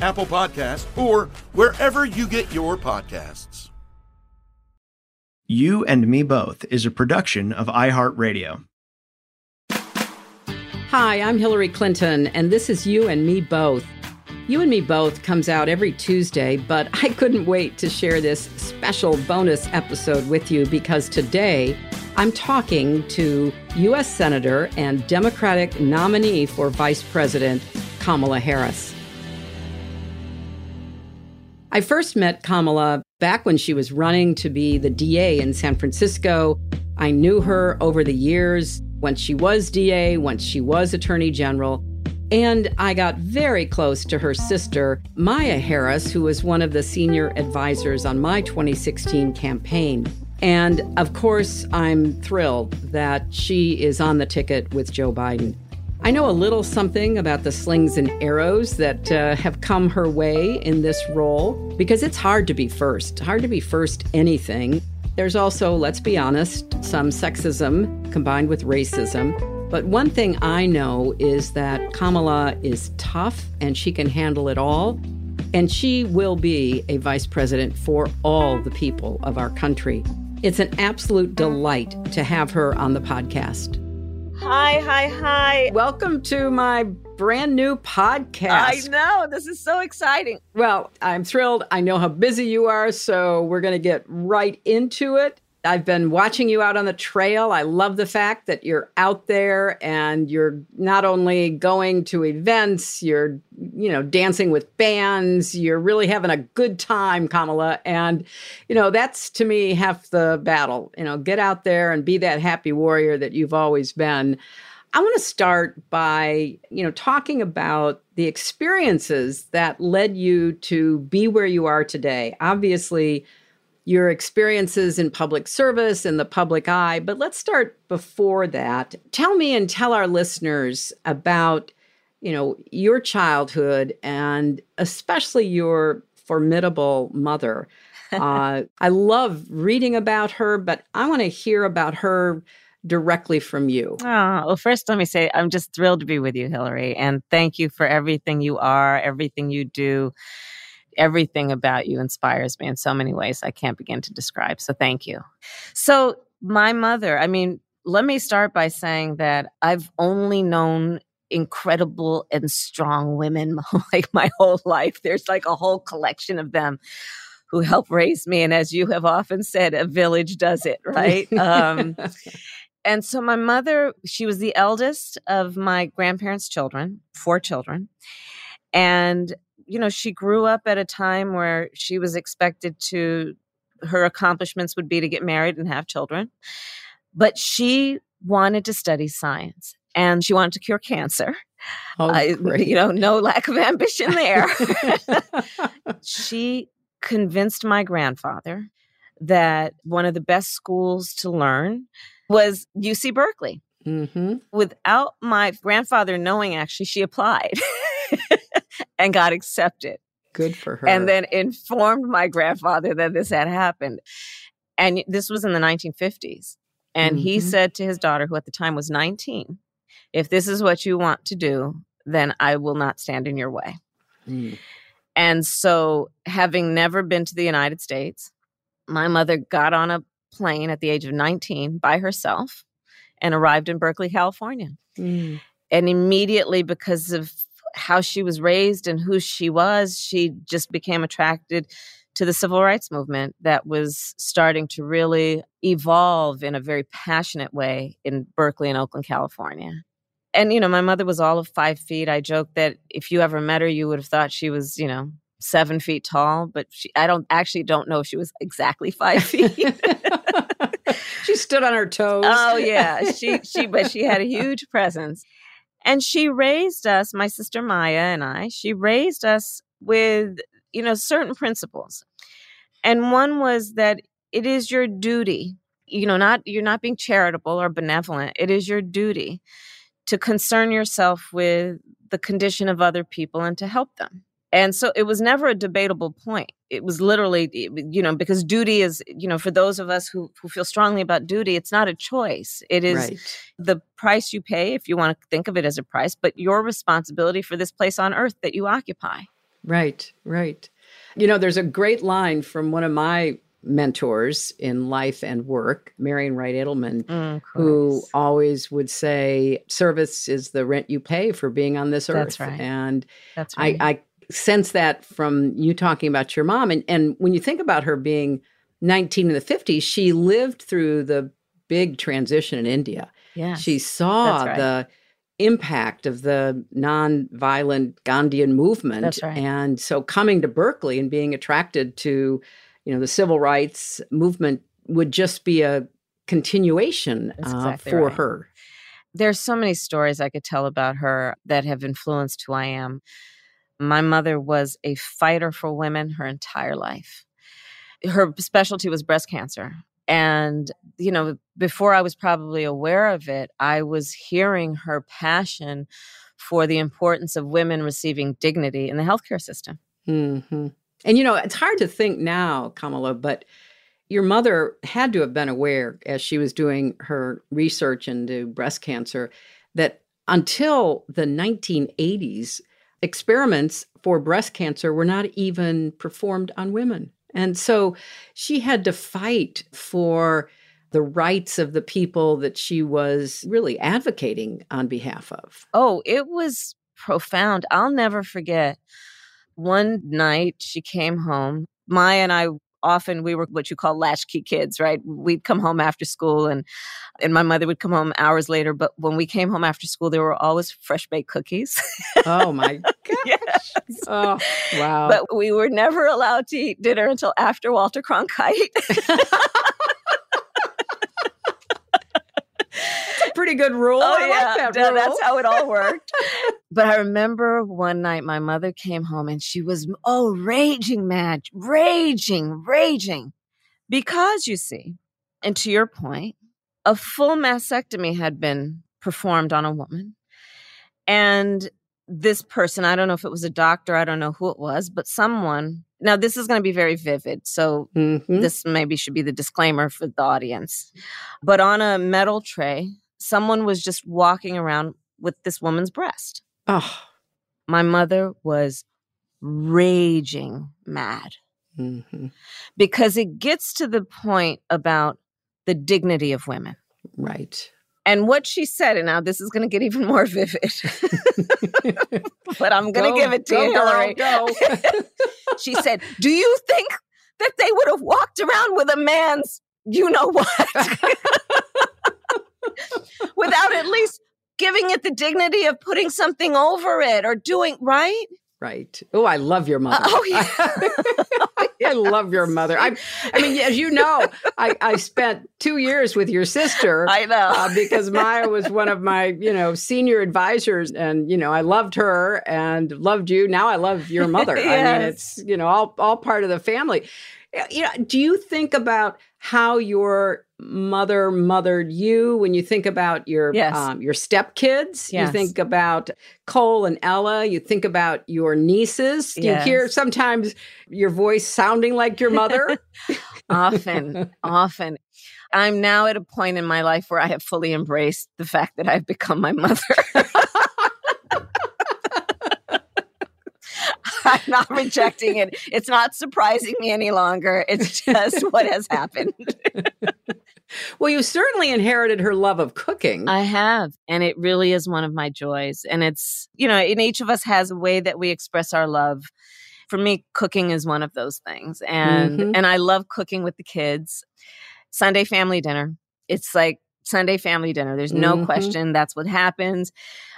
Apple Podcast, or wherever you get your podcasts. You and Me Both is a production of iHeartRadio. Hi, I'm Hillary Clinton, and this is You and Me Both. You and Me Both comes out every Tuesday, but I couldn't wait to share this special bonus episode with you because today I'm talking to U.S. Senator and Democratic nominee for Vice President Kamala Harris. I first met Kamala back when she was running to be the DA in San Francisco. I knew her over the years when she was DA, once she was Attorney General. And I got very close to her sister, Maya Harris, who was one of the senior advisors on my 2016 campaign. And of course, I'm thrilled that she is on the ticket with Joe Biden. I know a little something about the slings and arrows that uh, have come her way in this role because it's hard to be first, hard to be first anything. There's also, let's be honest, some sexism combined with racism. But one thing I know is that Kamala is tough and she can handle it all. And she will be a vice president for all the people of our country. It's an absolute delight to have her on the podcast. Hi, hi, hi. Welcome to my brand new podcast. I know. This is so exciting. Well, I'm thrilled. I know how busy you are, so we're going to get right into it. I've been watching you out on the trail. I love the fact that you're out there and you're not only going to events, you're, you know, dancing with bands, you're really having a good time, Kamala. And, you know, that's to me half the battle. You know, get out there and be that happy warrior that you've always been. I want to start by, you know, talking about the experiences that led you to be where you are today. Obviously, your experiences in public service in the public eye. But let's start before that. Tell me and tell our listeners about, you know, your childhood and especially your formidable mother. uh, I love reading about her, but I want to hear about her directly from you? Oh, well, first, let me say I'm just thrilled to be with you, Hillary. And thank you for everything you are, everything you do. Everything about you inspires me in so many ways I can't begin to describe. So thank you. So, my mother, I mean, let me start by saying that I've only known incredible and strong women like my whole life. There's like a whole collection of them who helped raise me. And as you have often said, a village does it, right? um, and so my mother, she was the eldest of my grandparents' children, four children. And, you know, she grew up at a time where she was expected to, her accomplishments would be to get married and have children. But she wanted to study science and she wanted to cure cancer. Oh, I, you know, no lack of ambition there. she convinced my grandfather that one of the best schools to learn was UC Berkeley. Mm-hmm. Without my grandfather knowing, actually, she applied and got accepted. Good for her. And then informed my grandfather that this had happened. And this was in the 1950s. And mm-hmm. he said to his daughter, who at the time was 19, if this is what you want to do, then I will not stand in your way. Mm. And so, having never been to the United States, my mother got on a plane at the age of 19 by herself and arrived in Berkeley, California. Mm. And immediately, because of how she was raised and who she was, she just became attracted to the civil rights movement that was starting to really evolve in a very passionate way in Berkeley and Oakland, California. And, you know, my mother was all of five feet. I joke that if you ever met her, you would have thought she was, you know, seven feet tall, but she, I don't actually don't know if she was exactly five feet. she stood on her toes. Oh yeah, she she but she had a huge presence, and she raised us, my sister Maya and I. She raised us with you know certain principles, and one was that it is your duty. You know, not you're not being charitable or benevolent. It is your duty to concern yourself with the condition of other people and to help them. And so it was never a debatable point. It was literally, you know, because duty is, you know, for those of us who, who feel strongly about duty, it's not a choice. It is right. the price you pay, if you want to think of it as a price, but your responsibility for this place on earth that you occupy. Right, right. You know, there's a great line from one of my mentors in life and work, Marian Wright Edelman, mm, who always would say, "Service is the rent you pay for being on this earth." That's right. And That's right. I, I sense that from you talking about your mom, and and when you think about her being 19 in the 50s, she lived through the big transition in India. Yeah, she saw right. the impact of the nonviolent Gandhian movement, right. and so coming to Berkeley and being attracted to you know, the civil rights movement would just be a continuation uh, exactly for right. her. There's so many stories I could tell about her that have influenced who I am. My mother was a fighter for women her entire life. Her specialty was breast cancer. And, you know, before I was probably aware of it, I was hearing her passion for the importance of women receiving dignity in the healthcare system. Mm-hmm. And you know, it's hard to think now, Kamala, but your mother had to have been aware as she was doing her research into breast cancer that until the 1980s, experiments for breast cancer were not even performed on women. And so she had to fight for the rights of the people that she was really advocating on behalf of. Oh, it was profound. I'll never forget one night she came home. Maya and I often we were what you call latchkey kids, right? We'd come home after school and and my mother would come home hours later, but when we came home after school there were always fresh baked cookies. oh my gosh. yes. Oh, wow. But we were never allowed to eat dinner until after Walter Cronkite. pretty good rule. Oh, I yeah. like that rule. That's how it all worked. but I remember one night my mother came home and she was, oh, raging mad, raging, raging. Because you see, and to your point, a full mastectomy had been performed on a woman. And this person, I don't know if it was a doctor, I don't know who it was, but someone Now, this is going to be very vivid. So, Mm-hmm. this maybe should be the disclaimer for the audience. But on a metal tray, someone was just walking around with this woman's breast. Oh. My mother was raging mad Mm-hmm. because it gets to the point about the dignity of women. Right. And what she said, and now this is going to get even more vivid, but I'm going to give it to go, you, girl, Hillary. go. she said, Do you think that they would have walked around with a man's you know what? Without at least giving it the dignity of putting something over it or doing right? Right. Oh, I love your mother. oh, yeah. I love your mother. I, I mean, as you know, I, I spent two years with your sister. I know. uh, because Maya was one of my, you know, senior advisors, and you know, I loved her and loved you. Now I love your mother. I mean, it's you know, all all part of the family. Uh, You know, do you think about how your mother mothered you when you think about your Yes. um, your stepkids? You think about Cole and Ella. You think about your nieces. Do You hear sometimes your voice sounding like your mother. often, often. I'm now at a point in my life where I have fully embraced the fact that I've become my mother. I'm not rejecting it. It's not surprising me any longer. It's just what has happened. well, you certainly inherited her love of cooking. I have. And it really is one of my joys. And it's, you know, in each of us has a way that we express our love. For me, cooking is one of those things. And Mhm. and I love cooking with the kids. Sunday family dinner. It's like Sunday family dinner. There's no Mhm. question that's what happens.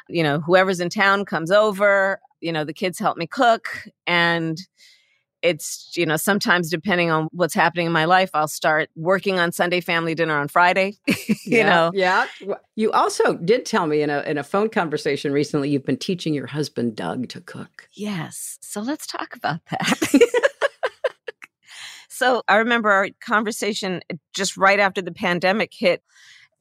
You know, whoever's in town comes over, you know, the kids help me cook and it's you know sometimes depending on what's happening in my life i'll start working on sunday family dinner on friday you yeah, know Yeah. You also did tell me in a in a phone conversation recently you've been teaching your husband Doug to cook. Yes. So let's talk about that. so I remember our conversation just right after the pandemic hit.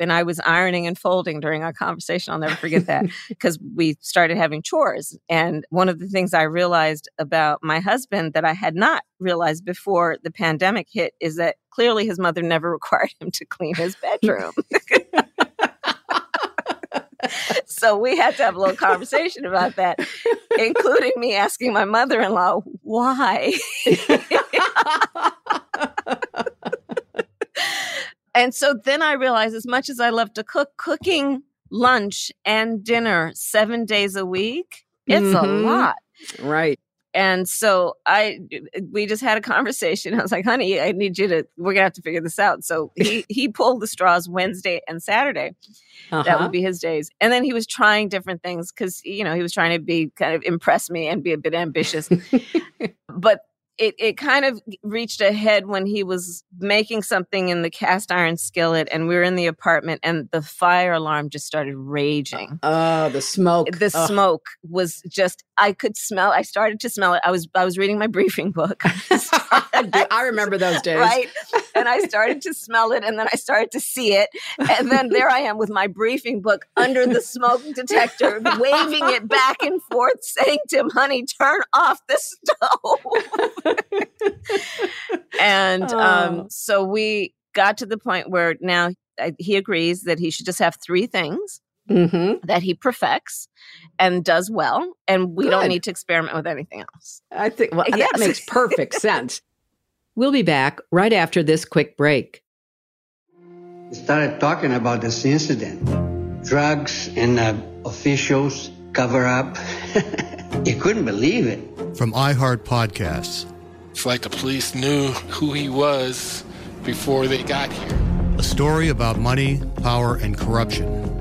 And I was ironing and folding during our conversation. I'll never forget that because we started having chores. And one of the things I realized about my husband that I had not realized before the pandemic hit is that clearly his mother never required him to clean his bedroom. so we had to have a little conversation about that, including me asking my mother in law, why? And so then I realized as much as I love to cook, cooking lunch and dinner seven days a week, it's a Mhm. lot. Right. And so I, we just had a conversation. I was like, honey, I need you to, we're gonna have to figure this out. So he, he pulled the straws Wednesday and Saturday. That Uh-huh. would be his days. And then he was trying different things because, you know, he was trying to be kind of impress me and be a bit ambitious. but it, it kind of reached a head when he was making something in the cast iron skillet and we were in the apartment and the fire alarm just started raging. Oh, the smoke. The Ugh. smoke was just I could smell I started to smell it. I was I was reading my briefing book. I remember those days. Right. And I started to smell it and then I started to see it. And then there I am with my briefing book under the smoke detector, waving it back and forth, saying to him, honey, turn off the stove. and Oh. um, so we got to the point where now he agrees that he should just have three things Mm-hmm. that he perfects and does well. And we don't need to experiment with anything else. I think well, Yes. that makes perfect sense. We'll be back right after this quick break. We started talking about this incident drugs and uh, officials cover up. you couldn't believe it. From iHeart Podcasts. It's like the police knew who he was before they got here. A story about money, power, and corruption.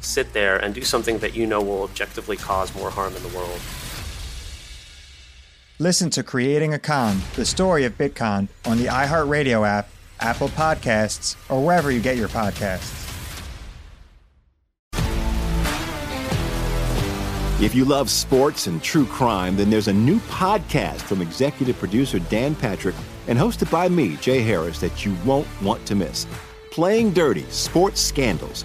sit there and do something that you know will objectively cause more harm in the world? Listen to Creating a Con, the story of Bitcoin, on the iHeartRadio app, Apple Podcasts, or wherever you get your podcasts. If you love sports and true crime, then there's a new podcast from executive producer Dan Patrick and hosted by me, Jay Harris, that you won't want to miss. Playing Dirty Sports Scandals.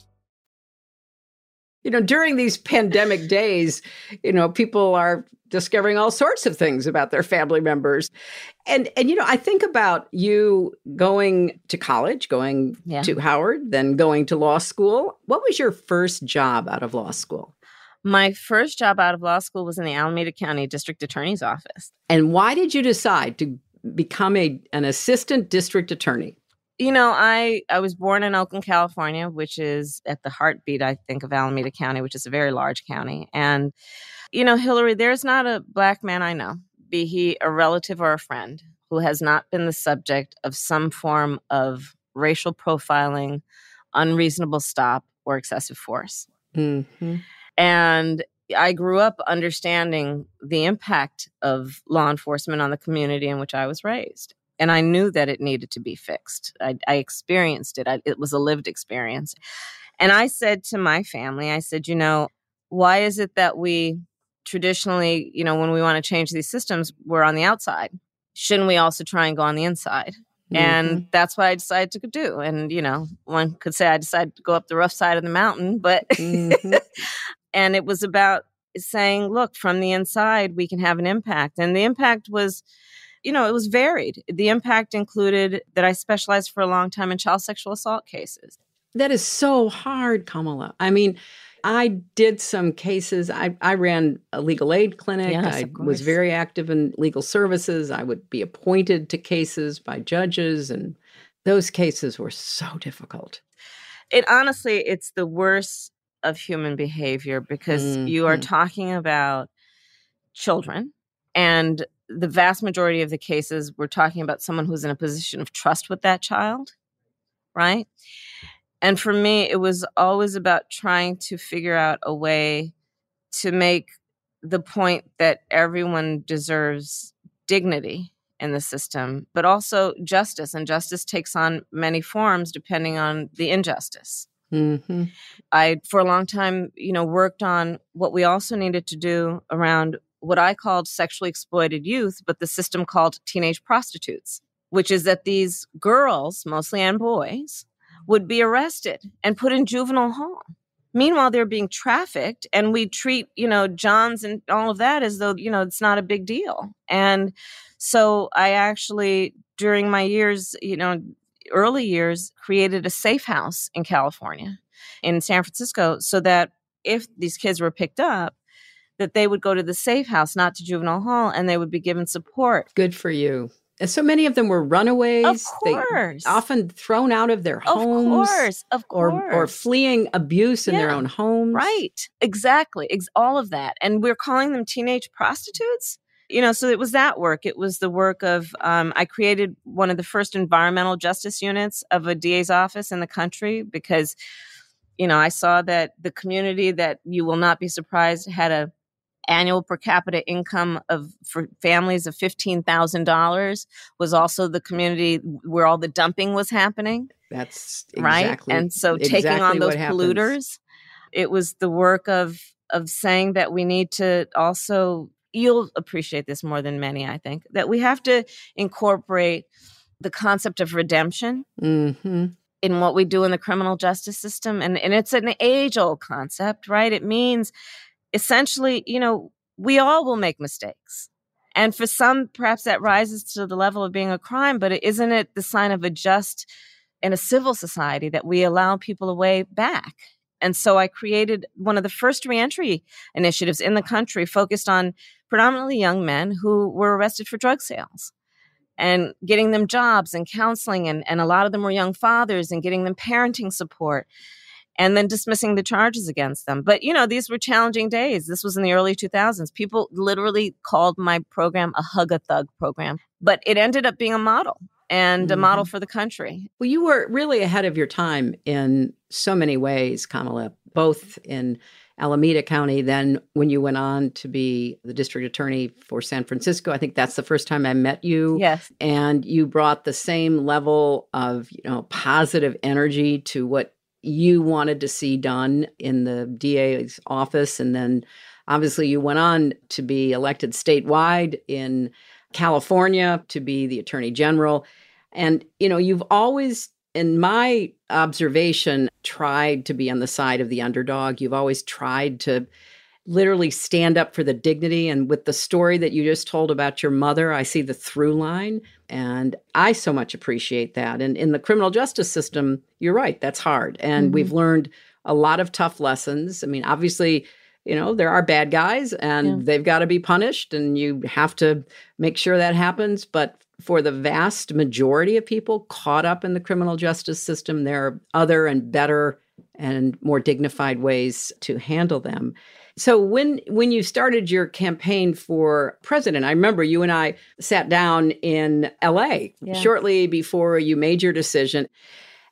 you know during these pandemic days you know people are discovering all sorts of things about their family members. And and you know i think about you going to college going yeah. to howard then going to law school. What was your first job out of law school? My first job out of law school was in the alameda county district attorney's office. And why did you decide to become a an assistant district attorney you know, I I was born in Oakland, California, which is at the heartbeat, I think, of Alameda County, which is a very large county. And, you know, Hillary, there's not a black man I know, be he a relative or a friend, who has not been the subject of some form of racial profiling, unreasonable stop, or excessive force. Mm-hmm. And I grew up understanding the impact of law enforcement on the community in which I was raised. And I knew that it needed to be fixed. I, I experienced it. I, it was a lived experience. And I said to my family, I said, you know, why is it that we traditionally, you know, when we want to change these systems, we're on the outside? Shouldn't we also try and go on the inside? Mm-hmm. And that's what I decided to do. And, you know, one could say I decided to go up the rough side of the mountain, but, mm-hmm. and it was about saying, look, from the inside, we can have an impact. And the impact was, you know, it was varied. The impact included that I specialized for a long time in child sexual assault cases. That is so hard, Kamala. I mean, I did some cases. I, I ran a legal aid clinic. Yes, I was very active in legal services. I would be appointed to cases by judges, and those cases were so difficult. It honestly, it's the worst of human behavior because mm-hmm. you are talking about children and the vast majority of the cases we're talking about someone who's in a position of trust with that child right and for me it was always about trying to figure out a way to make the point that everyone deserves dignity in the system but also justice and justice takes on many forms depending on the injustice Mm-hmm. I, for a long time, you know, worked on what we also needed to do around what I called sexually exploited youth, but the system called teenage prostitutes, which is that these girls, mostly and boys, would be arrested and put in juvenile hall. Meanwhile, they're being trafficked, and we treat, you know, Johns and all of that as though, you know, it's not a big deal. And so I actually, during my years, you know, early years created a safe house in California, in San Francisco, so that if these kids were picked up, that they would go to the safe house, not to juvenile hall, and they would be given support. Good for you. And so many of them were runaways. Of course. They, often thrown out of their homes. Of course. Of course. Or, or fleeing abuse in yeah, their own homes. Right. Exactly. Ex- all of that. And we're calling them teenage prostitutes you know, so it was that work. It was the work of, um, I created one of the first environmental justice units of a DA's office in the country because, you know, I saw that the community that you will not be surprised had a annual per capita income of for families of $15,000 was also the community where all the dumping was happening. That's exactly, right. And so taking exactly on those happens. polluters, it was the work of of saying that we need to also you'll appreciate this more than many, I think, that we have to incorporate the concept of redemption mm-hmm. in what we do in the criminal justice system. And, and it's an age old concept, right? It means essentially, you know, we all will make mistakes. And for some, perhaps that rises to the level of being a crime, but isn't it the sign of a just in a civil society that we allow people a way back? And so I created one of the first reentry initiatives in the country focused on predominantly young men who were arrested for drug sales and getting them jobs and counseling. And, and a lot of them were young fathers and getting them parenting support and then dismissing the charges against them. But, you know, these were challenging days. This was in the early 2000s. People literally called my program a hug a thug program, but it ended up being a model and mm-hmm. a model for the country. Well, you were really ahead of your time in so many ways, Kamala, both in Alameda County. Then, when you went on to be the district attorney for San Francisco, I think that's the first time I met you. Yes. And you brought the same level of, you know, positive energy to what you wanted to see done in the DA's office. And then obviously you went on to be elected statewide in California to be the attorney general. And, you know, you've always in my observation, tried to be on the side of the underdog. You've always tried to literally stand up for the dignity. And with the story that you just told about your mother, I see the through line. And I so much appreciate that. And in the criminal justice system, you're right, that's hard. And mm-hmm. we've learned a lot of tough lessons. I mean, obviously, you know, there are bad guys and yeah. they've got to be punished, and you have to make sure that happens. But for the vast majority of people caught up in the criminal justice system, there are other and better and more dignified ways to handle them. So when when you started your campaign for president, I remember you and I sat down in LA yeah. shortly before you made your decision.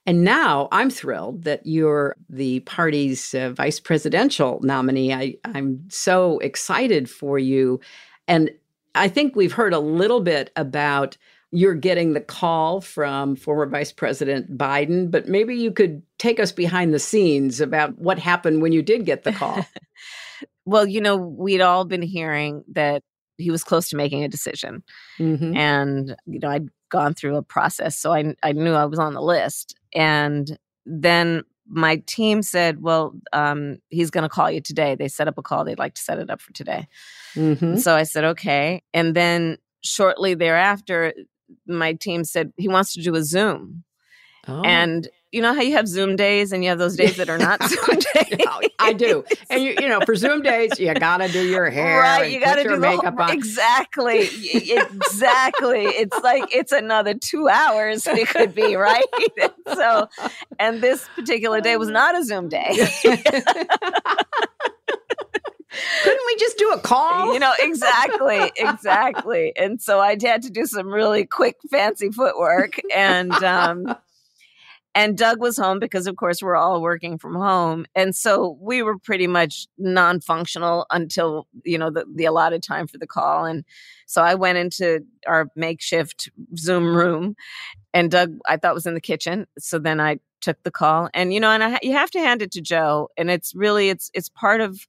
And now I'm thrilled that you're the party's uh, vice presidential nominee. I, I'm so excited for you. And I think we've heard a little bit about you're getting the call from former Vice President Biden, but maybe you could take us behind the scenes about what happened when you did get the call. well, you know, we'd all been hearing that he was close to making a decision. Mm-hmm. And, you know, I'd gone through a process, so I, I knew I was on the list. And then my team said, Well, um, he's going to call you today. They set up a call. They'd like to set it up for today. Mm-hmm. So I said, Okay. And then shortly thereafter, my team said, He wants to do a Zoom. Oh. And you know how you have Zoom days and you have those days that are not Zoom days. I do, and you, you know, for Zoom days, you got to do your hair, right? You got to do makeup whole, on. Exactly, exactly. It's like it's another two hours. It could be right. so, and this particular day was not a Zoom day. Couldn't we just do a call? You know, exactly, exactly. And so I had to do some really quick, fancy footwork, and um, and Doug was home because, of course, we're all working from home. And so we were pretty much non functional until, you know, the, the allotted time for the call. And so I went into our makeshift Zoom room and Doug, I thought was in the kitchen. So then I took the call and, you know, and I, you have to hand it to Joe. And it's really, it's, it's part of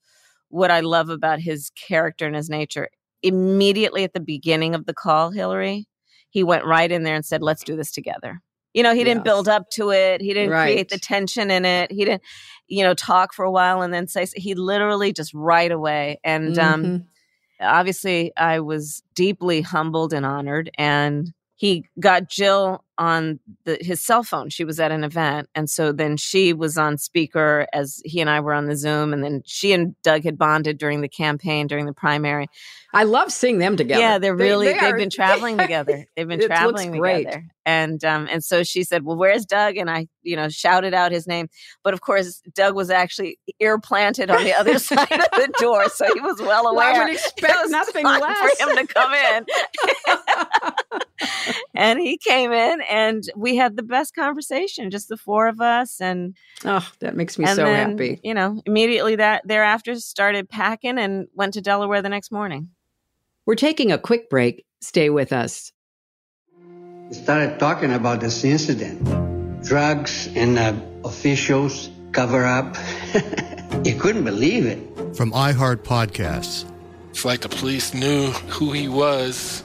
what I love about his character and his nature. Immediately at the beginning of the call, Hillary, he went right in there and said, let's do this together you know, he didn't build up to it. He didn't right. create the tension in it. He didn't, you know, talk for a while and then say, he literally just right away. And um, mm-hmm. um, obviously, I was deeply humbled and honored. And he got Jill on the, his cell phone. She was at an event. And so then she was on speaker as he and I were on the Zoom. And then she and Doug had bonded during the campaign, during the primary. I love seeing them together. Yeah, they're really, they, they have been traveling together. They've been traveling together. And, um, and so she said, well, where's Doug? And I, you know, shouted out his name. But of course, Doug was actually ear planted on the other side of the door. So he was well aware. Well, I would expect nothing less. For him to come in. And he came in and we had the best conversation, just the four of us. And oh, that makes me so then, happy. You know, immediately that thereafter started packing and went to Delaware the next morning. We're taking a quick break. Stay with us. We started talking about this incident, drugs and uh, officials cover up. you couldn't believe it. From iHeart Podcasts. It's like the police knew who he was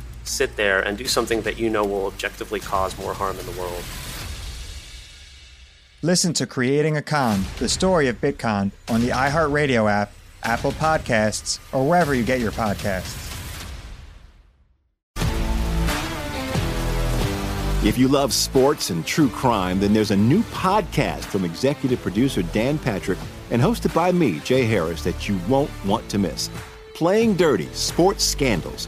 sit there and do something that you know will objectively cause more harm in the world. Listen to Creating a Con, the story of Bitcoin, on the iHeartRadio app, Apple Podcasts, or wherever you get your podcasts. If you love sports and true crime, then there's a new podcast from executive producer Dan Patrick and hosted by me, Jay Harris, that you won't want to miss. Playing Dirty Sports Scandals.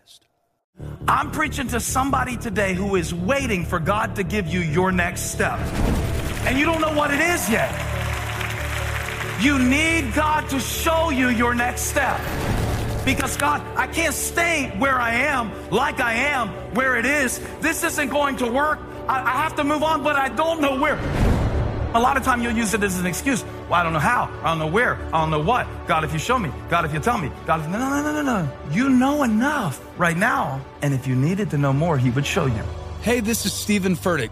I'm preaching to somebody today who is waiting for God to give you your next step. And you don't know what it is yet. You need God to show you your next step. Because God, I can't stay where I am, like I am, where it is. This isn't going to work. I, I have to move on, but I don't know where. A lot of time you'll use it as an excuse. Well, I don't know how. I don't know where. I don't know what. God, if you show me. God, if you tell me. God, if no, no, no, no, no. You know enough right now. And if you needed to know more, He would show you. Hey, this is Steven Furtick.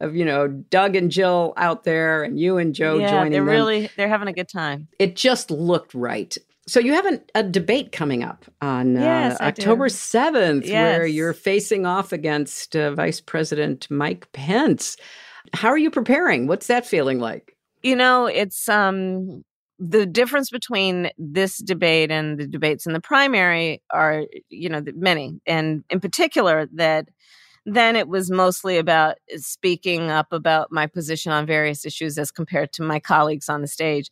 of you know Doug and Jill out there and you and Joe yeah, joining they're them. really they're having a good time. It just looked right. So you have an, a debate coming up on Yes, uh, October seventh, where you're facing off against uh, Vice President Mike Pence. How are you preparing? What's that feeling like? You know, it's um the difference between this debate and the debates in the primary are, you know, many, and in particular that then it was mostly about speaking up about my position on various issues as compared to my colleagues on the stage.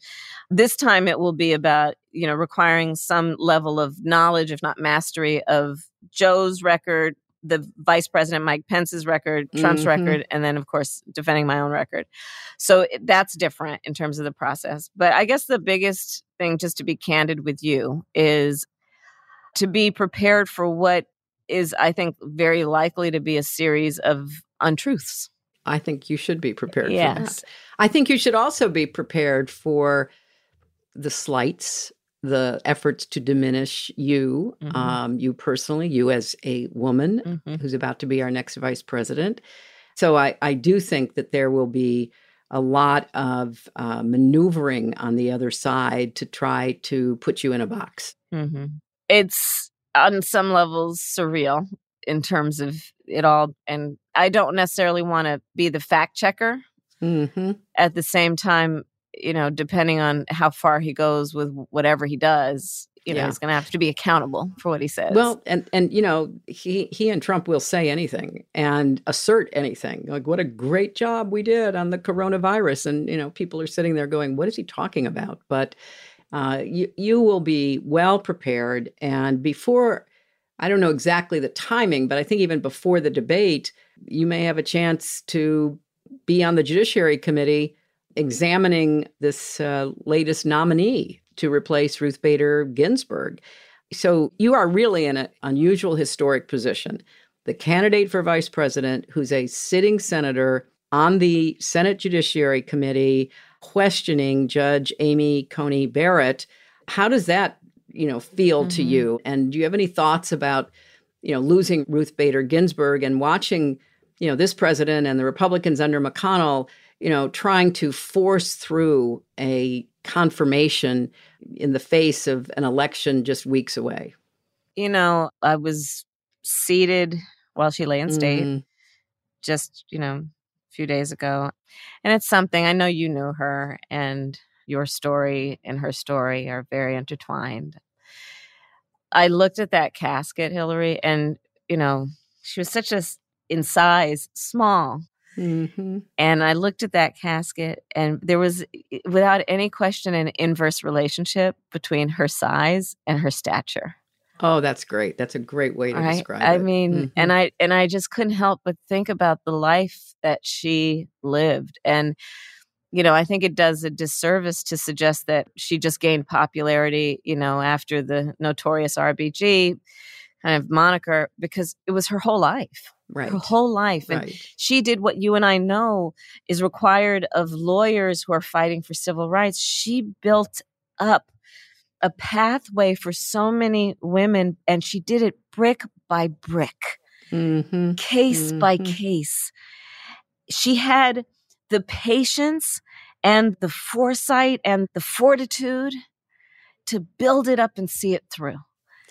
This time it will be about, you know, requiring some level of knowledge, if not mastery, of Joe's record, the Vice President Mike Pence's record, Trump's Mhm. record, and then, of course, defending my own record. So that's different in terms of the process. But I guess the biggest thing, just to be candid with you, is to be prepared for what is, I think, very likely to be a series of untruths. I think you should be prepared for Yes. that. I think you should also be prepared for the slights, the efforts to diminish you, Mhm. um, you personally, you as a woman Mhm. who's about to be our next vice president. So I, I do think that there will be a lot of uh, maneuvering on the other side to try to put you in a box. hmm It's on some levels surreal in terms of it all. And I don't necessarily want to be the fact checker. Mm-hmm. At the same time, you know, depending on how far he goes with whatever he does, you know, Yeah. he's going to have to be accountable for what he says. Well, and and you know, he he and Trump will say anything and assert anything. Like what a great job we did on the coronavirus and you know, people are sitting there going, what is he talking about? But uh, you you will be well prepared and before I don't know exactly the timing, but I think even before the debate, you may have a chance to be on the Judiciary Committee examining this uh, latest nominee to replace Ruth Bader Ginsburg. So you are really in an unusual historic position. The candidate for vice president, who's a sitting senator on the Senate Judiciary Committee, questioning Judge Amy Coney Barrett. How does that you know, feel to Mhm. you? And do you have any thoughts about, you know, losing Ruth Bader Ginsburg and watching, you know, this president and the Republicans under McConnell, you know, trying to force through a confirmation in the face of an election just weeks away? You know, I was seated while she lay in state Mm. just, you know, few days ago. And it's something I know you knew her and your story and her story are very intertwined. I looked at that casket, Hillary, and, you know, she was such a, in size, small. Mm-hmm. And I looked at that casket, and there was, without any question, an inverse relationship between her size and her stature. Oh, that's great. That's a great way to Right? describe I it. mean, Mhm. and I and I just couldn't help but think about the life that she lived, and you know, I think it does a disservice to suggest that she just gained popularity, you know, after the notorious RBG kind of moniker because it was her whole life. Right. Her whole life. And Right. she did what you and I know is required of lawyers who are fighting for civil rights. She built up a pathway for so many women, and she did it brick by brick, Mhm. case by Mhm. case. She had the patience and the foresight and the fortitude to build it up and see it through.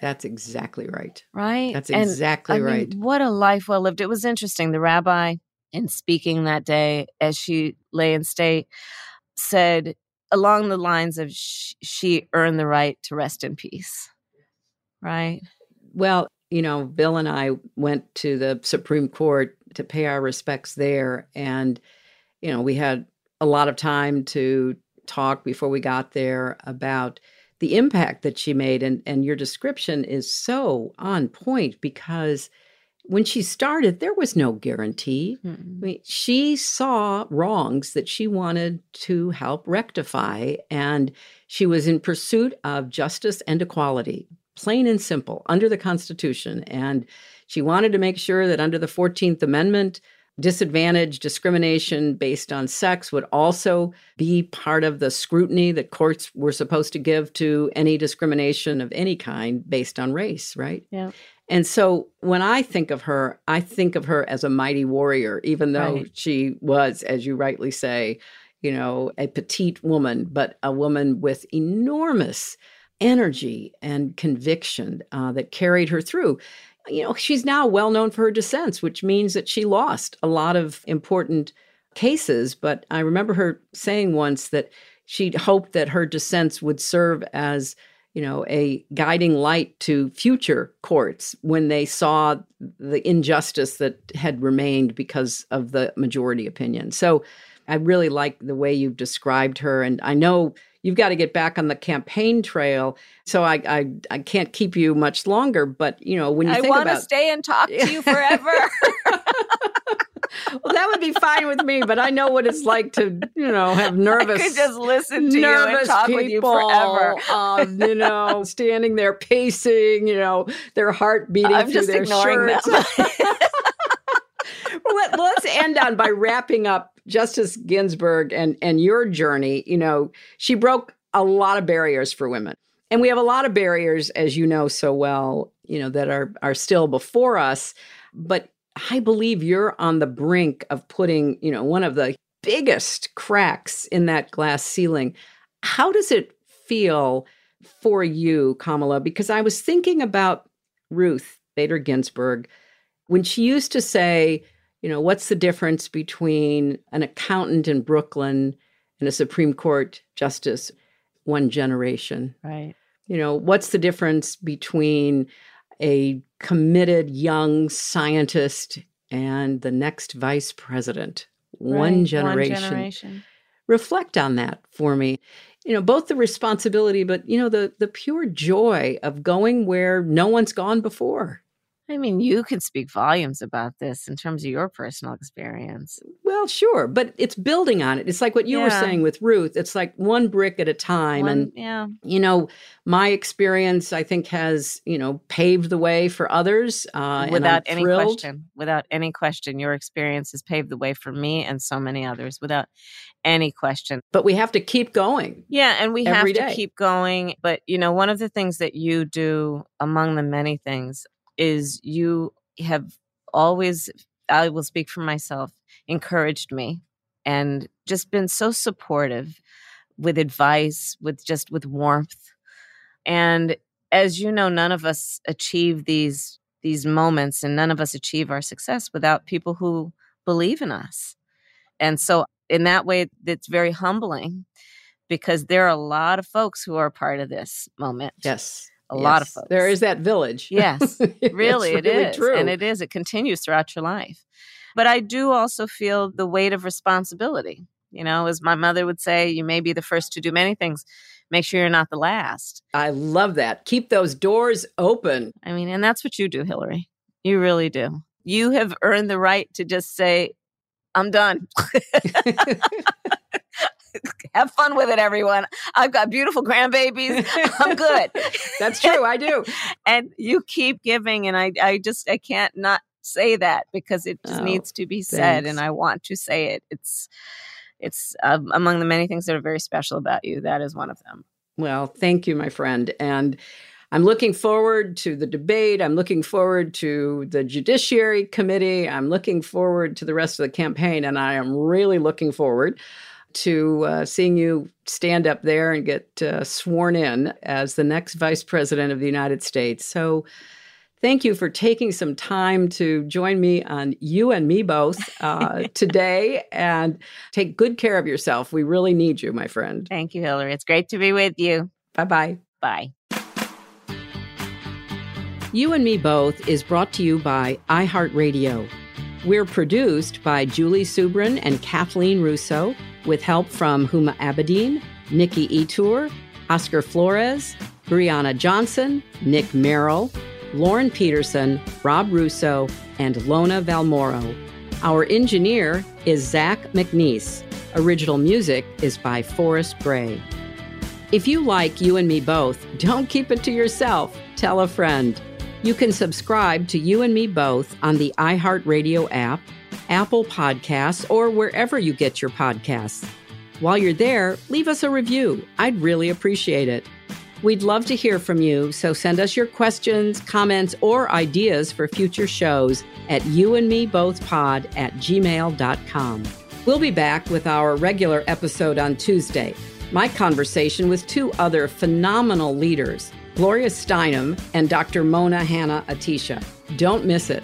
That's exactly right. Right? That's And, exactly I mean, right. what a life well lived. It was interesting. The rabbi, in speaking that day as she lay in state, said along the lines of sh- she earned the right to rest in peace. Right? Well, you know, Bill and I went to the Supreme Court to pay our respects there. And, you know, we had a lot of time to talk before we got there about the impact that she made. And, and your description is so on point because when she started, there was no guarantee. Hmm. I mean, she saw wrongs that she wanted to help rectify, and she was in pursuit of justice and equality, plain and simple, under the Constitution. And she wanted to make sure that under the 14th Amendment, disadvantage, discrimination based on sex would also be part of the scrutiny that courts were supposed to give to any discrimination of any kind based on race, right? Yeah. And so when I think of her, I think of her as a mighty warrior, even though Right. she was, as you rightly say, you know, a petite woman, but a woman with enormous energy and conviction uh, that carried her through. You know, she's now well known for her dissents, which means that she lost a lot of important cases. But I remember her saying once that she hoped that her dissents would serve as you know, a guiding light to future courts when they saw the injustice that had remained because of the majority opinion. So I really like the way you've described her. And I know you've got to get back on the campaign trail. So I I, I can't keep you much longer. But you know, when you I want to stay and talk to you forever. well, that would be fine with me, but I know what it's like to, you know, have nervous. I could just listen to you and talk with you forever. um, you know, standing there pacing, you know, their heart beating I'm through just their ignoring shirts. let, let's end on by wrapping up Justice Ginsburg and and your journey. You know, she broke a lot of barriers for women. And we have a lot of barriers, as you know so well, you know, that are are still before us. But I believe you're on the brink of putting, you know, one of the biggest cracks in that glass ceiling. How does it feel for you, Kamala? Because I was thinking about Ruth Bader Ginsburg when she used to say, you know, what's the difference between an accountant in Brooklyn and a Supreme Court justice? One generation. Right. You know, what's the difference between a committed young scientist and the next vice president? One generation. One generation. Reflect on that for me. You know, both the responsibility, but you know, the the pure joy of going where no one's gone before. I mean, you can speak volumes about this in terms of your personal experience. Well, sure, but it's building on it. It's like what you were saying with Ruth. It's like one brick at a time. One- and, yeah. you know, my experience, I think, has, you know, paved the way for others. Uh, without any thrilled. question, without any question, your experience has paved the way for me and so many others without any question. But we have to keep going. Yeah, and we have to keep going. But, you know, one of the things that you do, among the many things, is you have always, I will speak for myself, encouraged me and just been so supportive with advice, with just with warmth. And as you know, none of us achieve these these moments and none of us achieve our success without people who believe in us. And so in that way it's very humbling because there are a lot of folks who are part of this moment. Yes. A lot of Yes. folks. There is that village. Yes, really, it really is. true. And it is. It continues throughout your life. But I do also feel the weight of responsibility. You know, as my mother would say, you may be the first to do many things. Make sure you're not the last. I love that. Keep those doors open. I mean, and that's what you do, Hillary. You really do. You have earned the right to just say, I'm done. Have fun with it, everyone. I've got beautiful grandbabies. I'm good. That's true. I do. and you keep giving, and I, I just, I can't not say that because it just Oh, needs to be said, thanks. and I want to say it. It's, it's um, among the many things that are very special about you. That is one of them. Well, thank you, my friend. And I'm looking forward to the debate. I'm looking forward to the Judiciary Committee. I'm looking forward to the rest of the campaign. And I am really looking forward to uh, seeing you stand up there and get uh, sworn in as the next Vice President of the United States. So, Thank you for taking some time to join me on You and Me Both uh, today and take good care of yourself. We really need you, my friend. Thank you, Hillary. It's great to be with you. Bye bye. Bye. You and Me Both is brought to you by iHeartRadio. We're produced by Julie Subrin and Kathleen Russo with help from Huma Abedin, Nikki Ettore, Oscar Flores, Brianna Johnson, Nick Merrill, Lauren Peterson, Rob Russo, and Lona Valmoro. Our engineer is Zach McNeese. Original music is by Forrest Gray. If you like You and Me Both, don't keep it to yourself. Tell a friend. You can subscribe to You and Me Both on the iHeartRadio app, Apple Podcasts, or wherever you get your podcasts. While you're there, leave us a review. I'd really appreciate it. We'd love to hear from you, so send us your questions, comments, or ideas for future shows at youandmebothpod at gmail.com. We'll be back with our regular episode on Tuesday. My conversation with two other phenomenal leaders, Gloria Steinem and Dr. Mona Hanna Attisha. Don't miss it.